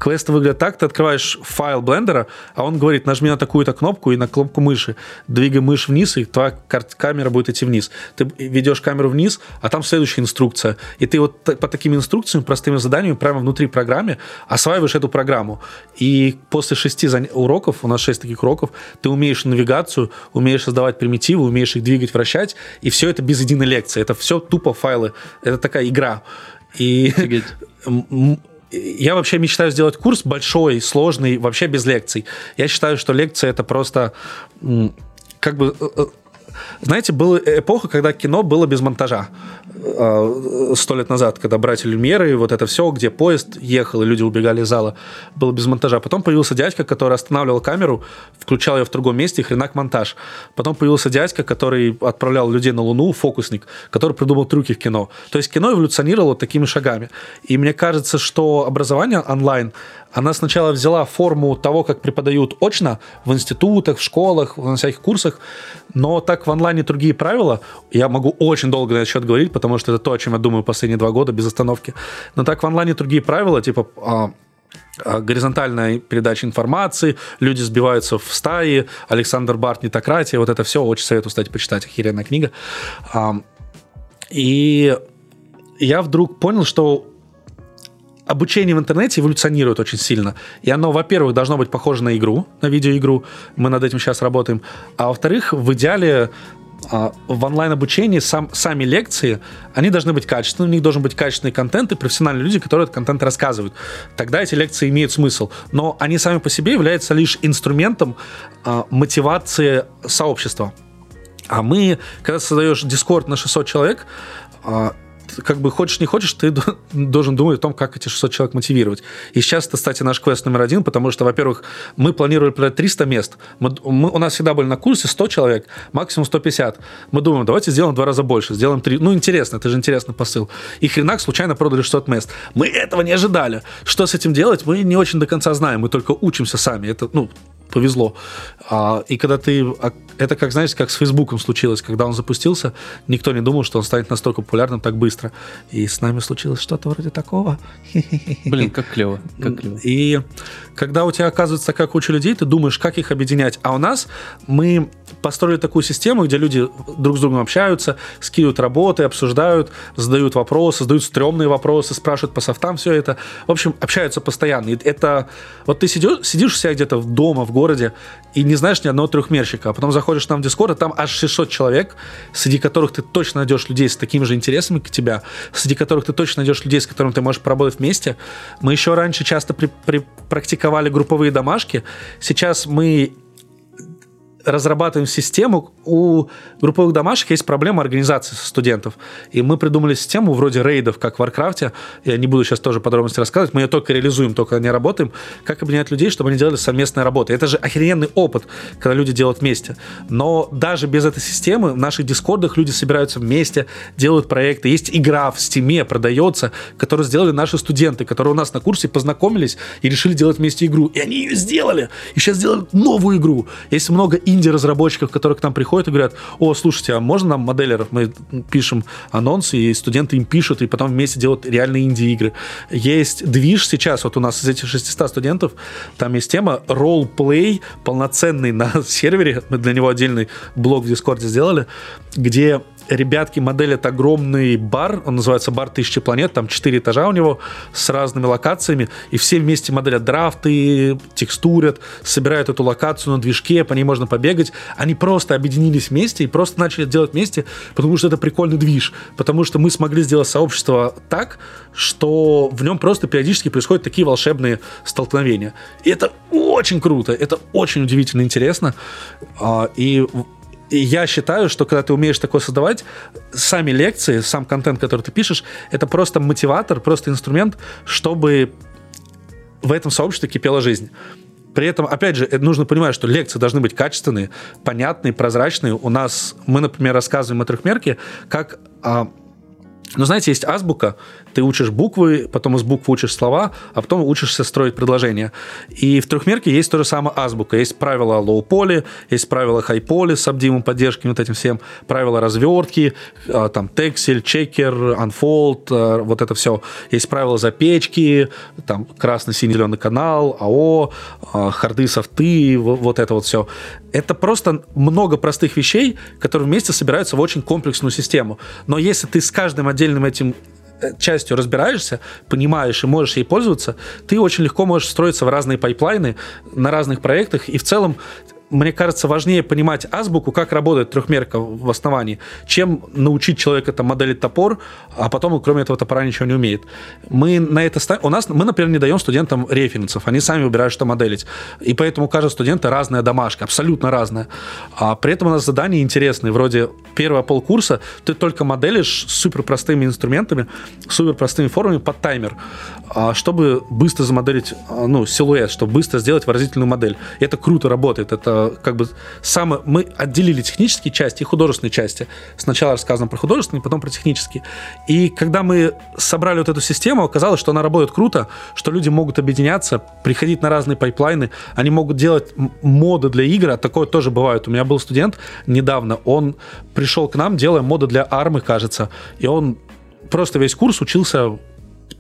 Квест выглядит так, ты открываешь файл блендера, а он говорит, нажми на такую-то кнопку и на кнопку мыши. Двигай мышь вниз, и твоя камера будет идти вниз. Ты ведешь камеру вниз, а там следующая инструкция. И ты вот по таким инструкциям, простыми заданиями прямо внутри программы осваиваешь эту программу. И после шести уроков, у нас шесть таких уроков, ты умеешь навигацию, умеешь создавать примитивы, умеешь их двигать, вращать, и все это без единой лекции. Это все тупо файлы. Это такая игра. И я вообще мечтаю сделать курс большой, сложный, вообще без лекций. Я считаю, что лекция это просто как бы э, э, знаете, была эпоха, когда кино было без монтажа. А, сто лет назад, когда братья Люмьеры, вот это все, где поезд ехал, и люди убегали из зала, было без монтажа. Потом появился дядька, который останавливал камеру, включал ее в другом месте, и хренак монтаж. Потом появился дядька, который отправлял людей на Луну, фокусник, который придумал трюки в кино. То есть кино эволюционировало такими шагами. И мне кажется, что образование онлайн, она сначала взяла форму того, как преподают очно в институтах, в школах, на всяких курсах, но так в онлайне другие правила. Я могу очень долго на этот счет говорить, потому что это то, о чем я думаю последние два года без остановки. Но так в онлайне другие правила, типа а, а, горизонтальная передача информации, люди сбиваются в стаи, Александр Барт, нетократия, вот это все, очень советую, кстати, почитать, охеренная книга. А, и я вдруг понял, что обучение в интернете эволюционирует очень сильно. И оно, во-первых, должно быть похоже на игру, на видеоигру. Мы над этим сейчас работаем. А во-вторых, в идеале а, в онлайн-обучении сам, сами лекции, они должны быть качественными, у них должен быть качественный контент и профессиональные люди, которые этот контент рассказывают. Тогда эти лекции имеют смысл. Но они сами по себе являются лишь инструментом а, мотивации сообщества. А мы, когда создаешь Discord на 600 человек, а, как бы хочешь не хочешь, ты должен думать о том, как эти 600 человек мотивировать. И сейчас это, кстати, наш квест номер один, потому что, во-первых, мы планировали продать 300 мест. Мы, мы, у нас всегда были на курсе 100 человек, максимум 150. Мы думаем, давайте сделаем в два раза больше, сделаем 3. Ну, интересно, это же интересный посыл. И хренак случайно продали 600 мест. Мы этого не ожидали. Что с этим делать, мы не очень до конца знаем. Мы только учимся сами. Это, ну, повезло. А, и когда ты... А, это как, знаете, как с Фейсбуком случилось. Когда он запустился, никто не думал, что он станет настолько популярным так быстро. И с нами случилось что-то вроде такого. Блин, как клево. Как клево. И когда у тебя оказывается такая куча людей, ты думаешь, как их объединять. А у нас мы построили такую систему, где люди друг с другом общаются, скидывают работы, обсуждают, задают вопросы, задают стрёмные вопросы, спрашивают по софтам все это. В общем, общаются постоянно. И это... Вот ты сидишь, сидишь у себя где-то дома, в городе, и не знаешь ни одного трехмерщика, а потом заходишь там в Дискорд, а там аж 600 человек, среди которых ты точно найдешь людей с такими же интересами, как тебя, среди которых ты точно найдешь людей, с которыми ты можешь поработать вместе. Мы еще раньше часто при, при, практиковали групповые домашки, сейчас мы разрабатываем систему, у групповых домашек есть проблема организации студентов. И мы придумали систему вроде рейдов, как в Warcraft е. Я не буду сейчас тоже подробности рассказывать. Мы ее только реализуем, только не работаем. Как объединять людей, чтобы они делали совместные работы. Это же охрененный опыт, когда люди делают вместе. Но даже без этой системы в наших Discord ах люди собираются вместе, делают проекты. Есть игра в Steam е, продается, которую сделали наши студенты, которые у нас на курсе познакомились и решили делать вместе игру. И они ее сделали. И сейчас делают новую игру. Есть много инди-разработчиков, которые к нам приходят и говорят, о, слушайте, а можно нам моделеров? Мы пишем анонсы, и студенты им пишут, и потом вместе делают реальные инди-игры. Есть движ сейчас, вот у нас из этих 600 студентов, там есть тема ролл-плей, полноценный на сервере, мы для него отдельный блог в Дискорде сделали, где ребятки моделят огромный бар, он называется бар тысячи планет, там 4 этажа у него с разными локациями, и все вместе моделят драфты, текстурят, собирают эту локацию на движке, по ней можно побегать. Они просто объединились вместе и просто начали делать вместе, потому что это прикольный движ, потому что мы смогли сделать сообщество так, что в нем просто периодически происходят такие волшебные столкновения. И это очень круто, это очень удивительно интересно. А, и и я считаю, что когда ты умеешь такое создавать, сами лекции, сам контент, который ты пишешь, это просто мотиватор, просто инструмент, чтобы в этом сообществе кипела жизнь. При этом, опять же, нужно понимать, что лекции должны быть качественные, понятные, прозрачные. У нас, мы, например, рассказываем о трехмерке, как а, ну, знаете, есть азбука, ты учишь буквы, потом из букв учишь слова, а потом учишься строить предложения. И в трехмерке есть то же самое азбука. Есть правила лоу-поли, есть правила high poly, subdiv ом поддержки, вот этим всем, правила развертки, а, там, texel, checker, unfold, а, вот это все. Есть правила запечки, там, красный, синий, зеленый канал, AO, а, hard ы, софты, вот это вот все. Это просто много простых вещей, которые вместе собираются в очень комплексную систему. Но если ты с каждым отдельным этим частью разбираешься, понимаешь и можешь ей пользоваться, ты очень легко можешь строиться в разные pipeline ы на разных проектах, и в целом мне кажется, важнее понимать азбуку, как работает трехмерка в основании, чем научить человека там моделить топор, а потом кроме этого топора ничего не умеет. Мы на это ставим... У нас, мы, например, не даем студентам референсов, они сами выбирают, что моделить. И поэтому у каждого студента разная домашка, абсолютно разная. А при этом у нас задания интересные, вроде первого полкурса ты только моделишь супер простыми инструментами, супер простыми формами под таймер, а чтобы быстро замоделить а, ну, силуэт, чтобы быстро сделать выразительную модель. И это круто работает, это как бы самое... Мы отделили технические части и художественные части. Сначала рассказано про художественные, потом про технические. И когда мы собрали вот эту систему, оказалось, что она работает круто, что люди могут объединяться, приходить на разные pipeline ы, они могут делать моды для игр, а такое тоже бывает. У меня был студент недавно, он пришел к нам, делая моды для армы, кажется, и он просто весь курс учился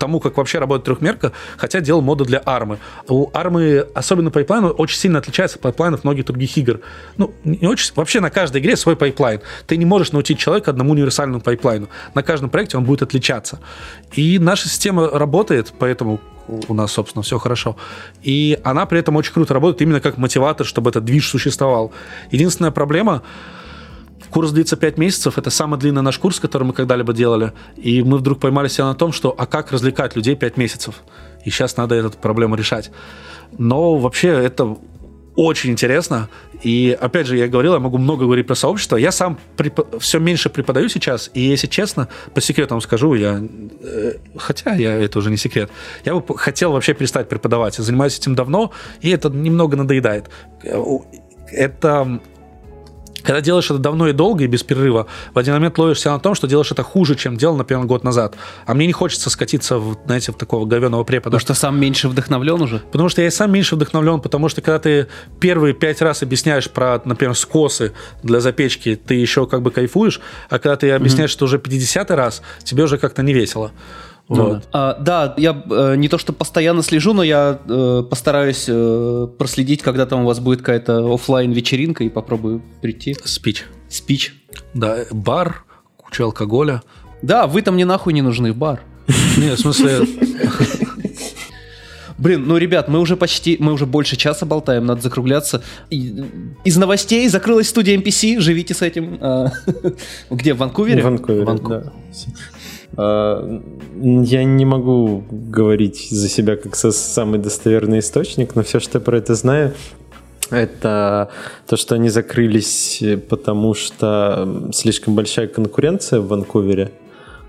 тому, как вообще работает трехмерка, хотя делал моды для армы. У армы, особенно пайплайн, очень сильно отличается от пайплайнов многих других игр. Ну, не очень, вообще на каждой игре свой пайплайн. Ты не можешь научить человека одному универсальному пайплайну. На каждом проекте он будет отличаться. И наша система работает, поэтому у нас, собственно, все хорошо. И она при этом очень круто работает именно как мотиватор, чтобы этот движ существовал. Единственная проблема, Курс длится 5 месяцев, это самый длинный наш курс, который мы когда-либо делали. И мы вдруг поймали себя на том, что а как развлекать людей 5 месяцев? И сейчас надо эту проблему решать. Но вообще это очень интересно. И опять же, я говорил, я могу много говорить про сообщество. Я сам преп... все меньше преподаю сейчас. И если честно, по секрету вам скажу, я... э, Хотя я, это уже не секрет. Я бы хотел вообще перестать преподавать. Я занимаюсь этим давно, и это немного надоедает. Э, Это когда делаешь это давно и долго и без перерыва, в один момент ловишь себя на том, что делаешь это хуже, чем делал, например, год назад. А мне не хочется скатиться, в, знаете, в такого говеного препода. Потому что сам меньше вдохновлен уже. Потому что я и сам меньше вдохновлен, потому что когда ты первые пять раз объясняешь про, например, скосы для запечки, ты еще как бы кайфуешь, а когда ты объясняешь, что уже 50 раз, тебе уже как-то не весело. Вот. А, да, я э, не то что постоянно слежу, но я э, постараюсь э, проследить, когда там у вас будет какая-то оффлайн вечеринка и попробую прийти. Спич. Спич. Да, бар, куча алкоголя. Да, вы там мне нахуй не нужны в бар. Не, в смысле, Блин, ну, ребят, мы уже почти, мы уже больше часа болтаем, надо закругляться. Из новостей закрылась студия NPC, живите с этим. А, Где, в Ванкувере? В Ванкувере, Ванку- да. А, Я не могу говорить за себя как со самый достоверный источник, но все, что я про это знаю, это то, что они закрылись, э, потому что слишком большая конкуренция в Ванкувере.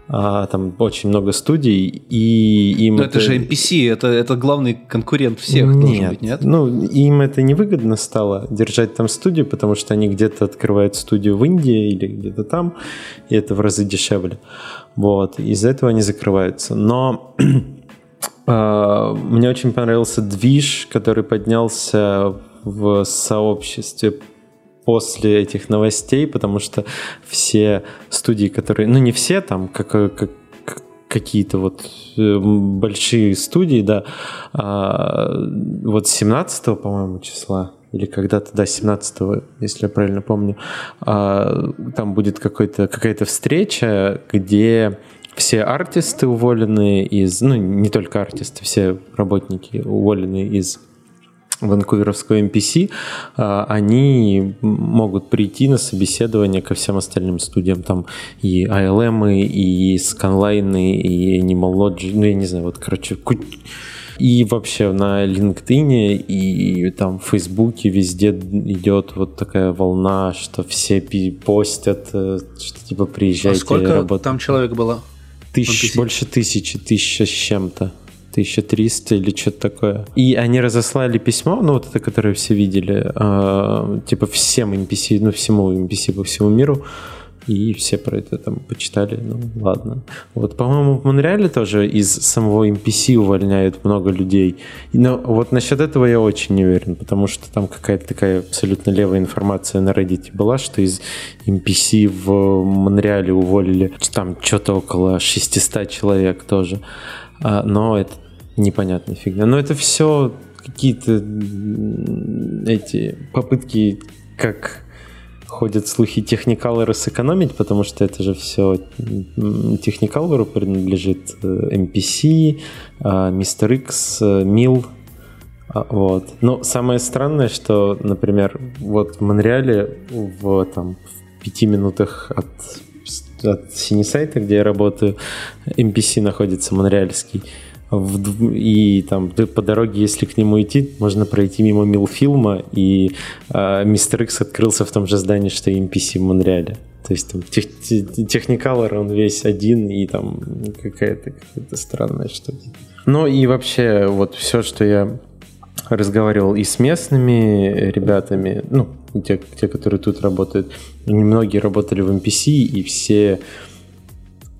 А, там очень много студий, и им Ну, это же NPC, это, это главный конкурент всех, должен быть, нет? Ну, им это невыгодно стало держать там студию, потому что они где-то открывают студию в Индии или где-то там, и это в разы дешевле. Вот, из-за этого они закрываются. Но э, мне очень понравился движ, который поднялся в сообществе после этих новостей, потому что все студии, которые, ну не все там, как, как какие-то вот э, большие студии, да, а, вот 17 по-моему, числа, или когда-то, да, 17 если я правильно помню, а, там будет какая-то встреча, где все артисты уволены из, ну, не только артисты, все работники уволены из ванкуверовского NPC, а, они могут прийти на собеседование ко всем остальным студиям. Там и ILM, и Scanline, и Animal Logic, ну, я не знаю, вот, короче, ку- и вообще на LinkedIn и там в Фейсбуке везде идет вот такая волна, что все постят, э, что типа а приезжайте сколько работать. там человек было? Тысяч, NPC? больше тысячи, тысяча с чем-то. 1300 или что-то такое. И они разослали письмо, ну вот это, которое все видели, э, типа всем NPC, ну всему NPC по всему миру, и все про это там почитали, ну ладно. Вот, по-моему, в Монреале тоже из самого NPC увольняют много людей. Но вот насчет этого я очень не уверен, потому что там какая-то такая абсолютно левая информация на Reddit была, что из NPC в Монреале уволили там что-то около 600 человек тоже. А, но это непонятная фигня. Но это все какие-то эти попытки, как ходят слухи Technicolor сэкономить, потому что это же все Technicolor принадлежит MPC, Mr. X, Mil, вот. Но самое странное, что, например, вот в Монреале в, там, в пяти минутах от, от Синесайта, где я работаю, MPC находится монреальский. В и там по дороге, если к нему идти, можно пройти мимо Милфилма, и а, Мистер Икс открылся в том же здании, что и NPC в Монреале. То есть там тех, те- Техникалор, он весь один, и там какая-то какая странная штука. Ну и вообще, вот все, что я разговаривал и с местными ребятами, ну, те, те, которые тут работают, немногие работали в NPC, и все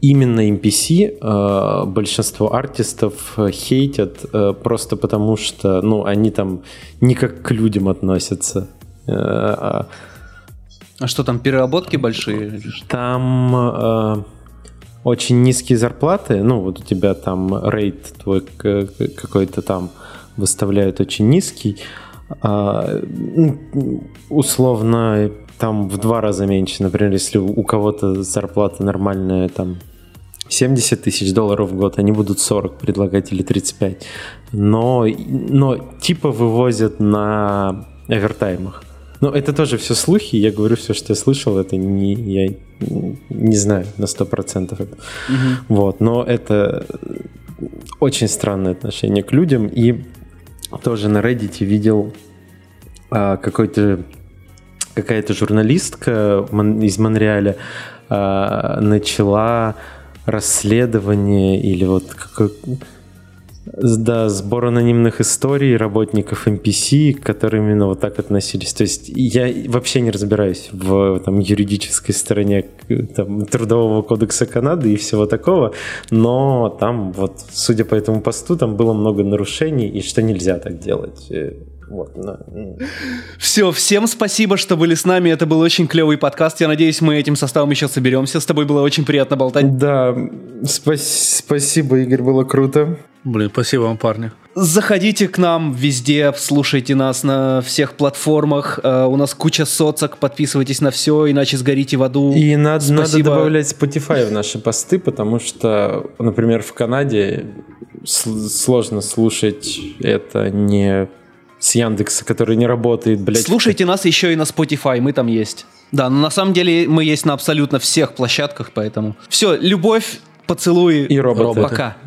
именно NPC э, большинство артистов э, хейтят э, просто потому, что, ну, они там не как к людям относятся. Э, а А что там, переработки большие? там э, очень низкие зарплаты. Ну, вот у тебя там рейд твой какой-то там выставляют очень низкий. Ну, условно, там в два раза меньше. Например, если у кого-то зарплата нормальная, там 70 тысяч долларов в год, они будут 40 предлагать или 35. Но, но типа вывозят на овертаймах. Но это тоже все слухи, я говорю все, что я слышал, это не, я не знаю на 100% это. Угу. Вот, но это очень странное отношение к людям, и тоже на Reddit видел а, какой-то какая-то журналистка из Монреаля а, начала расследование или вот какой, да, сбор анонимных историй работников NPC, которые именно вот так относились. То есть я вообще не разбираюсь в там, юридической стороне там, Трудового кодекса Канады и всего такого, но там вот, судя по этому посту, там было много нарушений и что нельзя так делать. Э, вот, на, Все, всем спасибо, что были с нами. Это был очень клевый подкаст. Я надеюсь, мы этим составом еще соберемся. С тобой было очень приятно болтать. Да, спас- спасибо, Игорь, было круто. Блин, спасибо вам, парни. Заходите к нам везде, слушайте нас на всех платформах. Uh, у нас куча соцок, подписывайтесь на все, иначе сгорите в аду. И надо, надо добавлять Spotify в наши посты, потому что, например, в Канаде сложно слушать это не с Яндекса, который не работает, блядь. Слушайте нас еще и на Spotify, мы там есть. Да, но на самом деле мы есть на абсолютно всех площадках, поэтому... Все, любовь, поцелуи. И роботы. Пока.